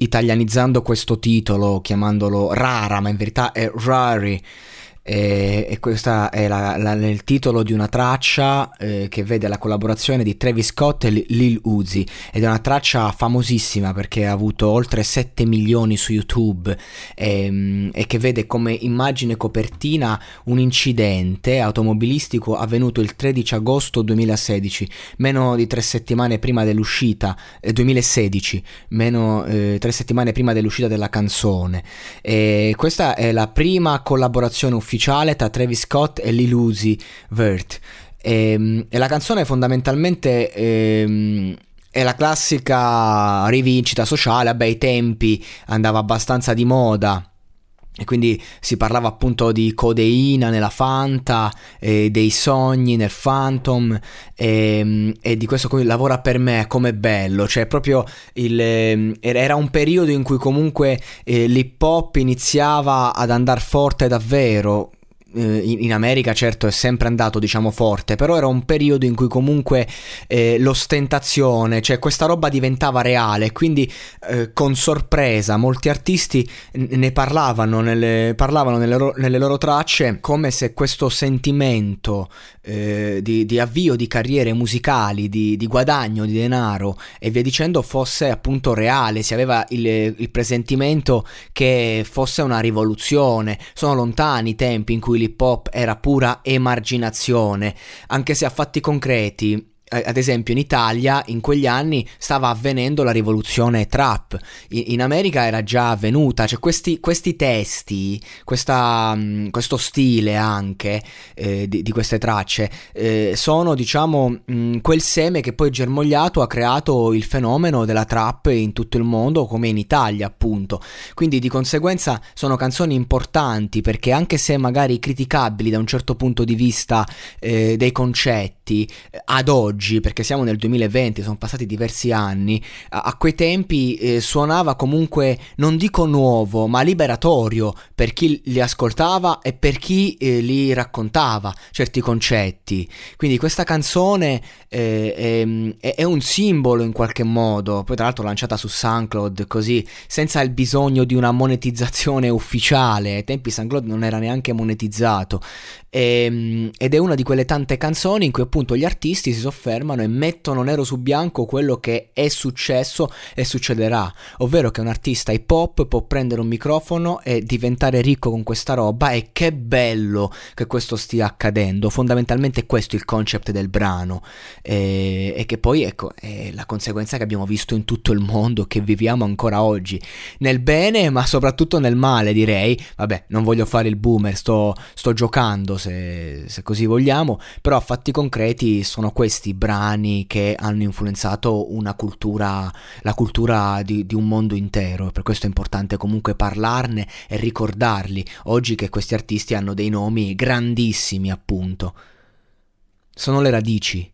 italianizzando questo titolo, chiamandolo Rara, ma in verità è Rari. E, e questo è la, la, il titolo di una traccia eh, che vede la collaborazione di Travis Scott e Lil Uzi ed è una traccia famosissima perché ha avuto oltre 7 milioni su YouTube e, ehm, e che vede come immagine copertina un incidente automobilistico avvenuto il 13 agosto 2016, meno di tre settimane prima dell'uscita, eh, 2016, meno eh, tre settimane prima dell'uscita della canzone. E questa è la prima collaborazione ufficiale ufficiale tra Travis Scott e Lil Uzi Vert. E, ehm, e la canzone fondamentalmente ehm, è la classica rivincita sociale, vabbè ai tempi andava abbastanza di moda. E quindi si parlava appunto di codeina nella Fanta, eh, dei sogni nel Phantom e, ehm, e di questo qui lavora per me come bello, cioè proprio il, ehm, era un periodo in cui comunque eh, l'hip hop iniziava ad andare forte davvero, in America certo è sempre andato diciamo forte, però era un periodo in cui comunque eh, l'ostentazione, cioè questa roba diventava reale, quindi eh, con sorpresa molti artisti ne parlavano, nelle, parlavano nelle, loro, nelle, loro, tracce come se questo sentimento eh, di, di, avvio di carriere musicali, di, di, guadagno di denaro e via dicendo fosse appunto reale, si aveva il, il presentimento che fosse una rivoluzione, sono lontani i tempi in cui l'hip hop era pura emarginazione, anche se a fatti concreti ad esempio in Italia in quegli anni stava avvenendo la rivoluzione trap, in, America era già avvenuta, cioè questi, questi testi, questa, mm, questo stile anche eh, di, di, queste tracce eh, sono diciamo mh, mm, quel seme che poi germogliato ha creato il fenomeno della trap in tutto il mondo come in Italia appunto, quindi di conseguenza sono canzoni importanti perché anche se magari criticabili da un certo punto di vista eh, dei concetti eh, ad oggi oggi, perché siamo nel 2020, sono passati diversi anni, a, a quei tempi eh, suonava comunque, non dico nuovo, ma liberatorio per chi li ascoltava e per chi eh, li raccontava certi concetti. Quindi questa canzone eh, è, è, un simbolo in qualche modo, poi tra l'altro lanciata su SoundCloud così, senza il bisogno di una monetizzazione ufficiale, ai tempi SoundCloud non era neanche monetizzato. Ehm, ed è una di quelle tante canzoni in cui appunto gli artisti si soffermano e mettono nero su bianco quello che è successo e succederà, ovvero che un artista hip hop può prendere un microfono e diventare ricco con questa roba e che bello che questo stia accadendo, fondamentalmente questo è il concept del brano. E, e che poi ecco è la conseguenza che abbiamo visto in tutto il mondo, che viviamo ancora oggi, nel bene ma soprattutto nel male direi, vabbè non voglio fare il boomer, sto, sto giocando se, se, così vogliamo, però a fatti concreti sono questi brani che hanno influenzato una cultura, la cultura di, di un mondo intero, per questo è importante comunque parlarne e ricordarli, oggi che questi artisti hanno dei nomi grandissimi appunto. Sono le radici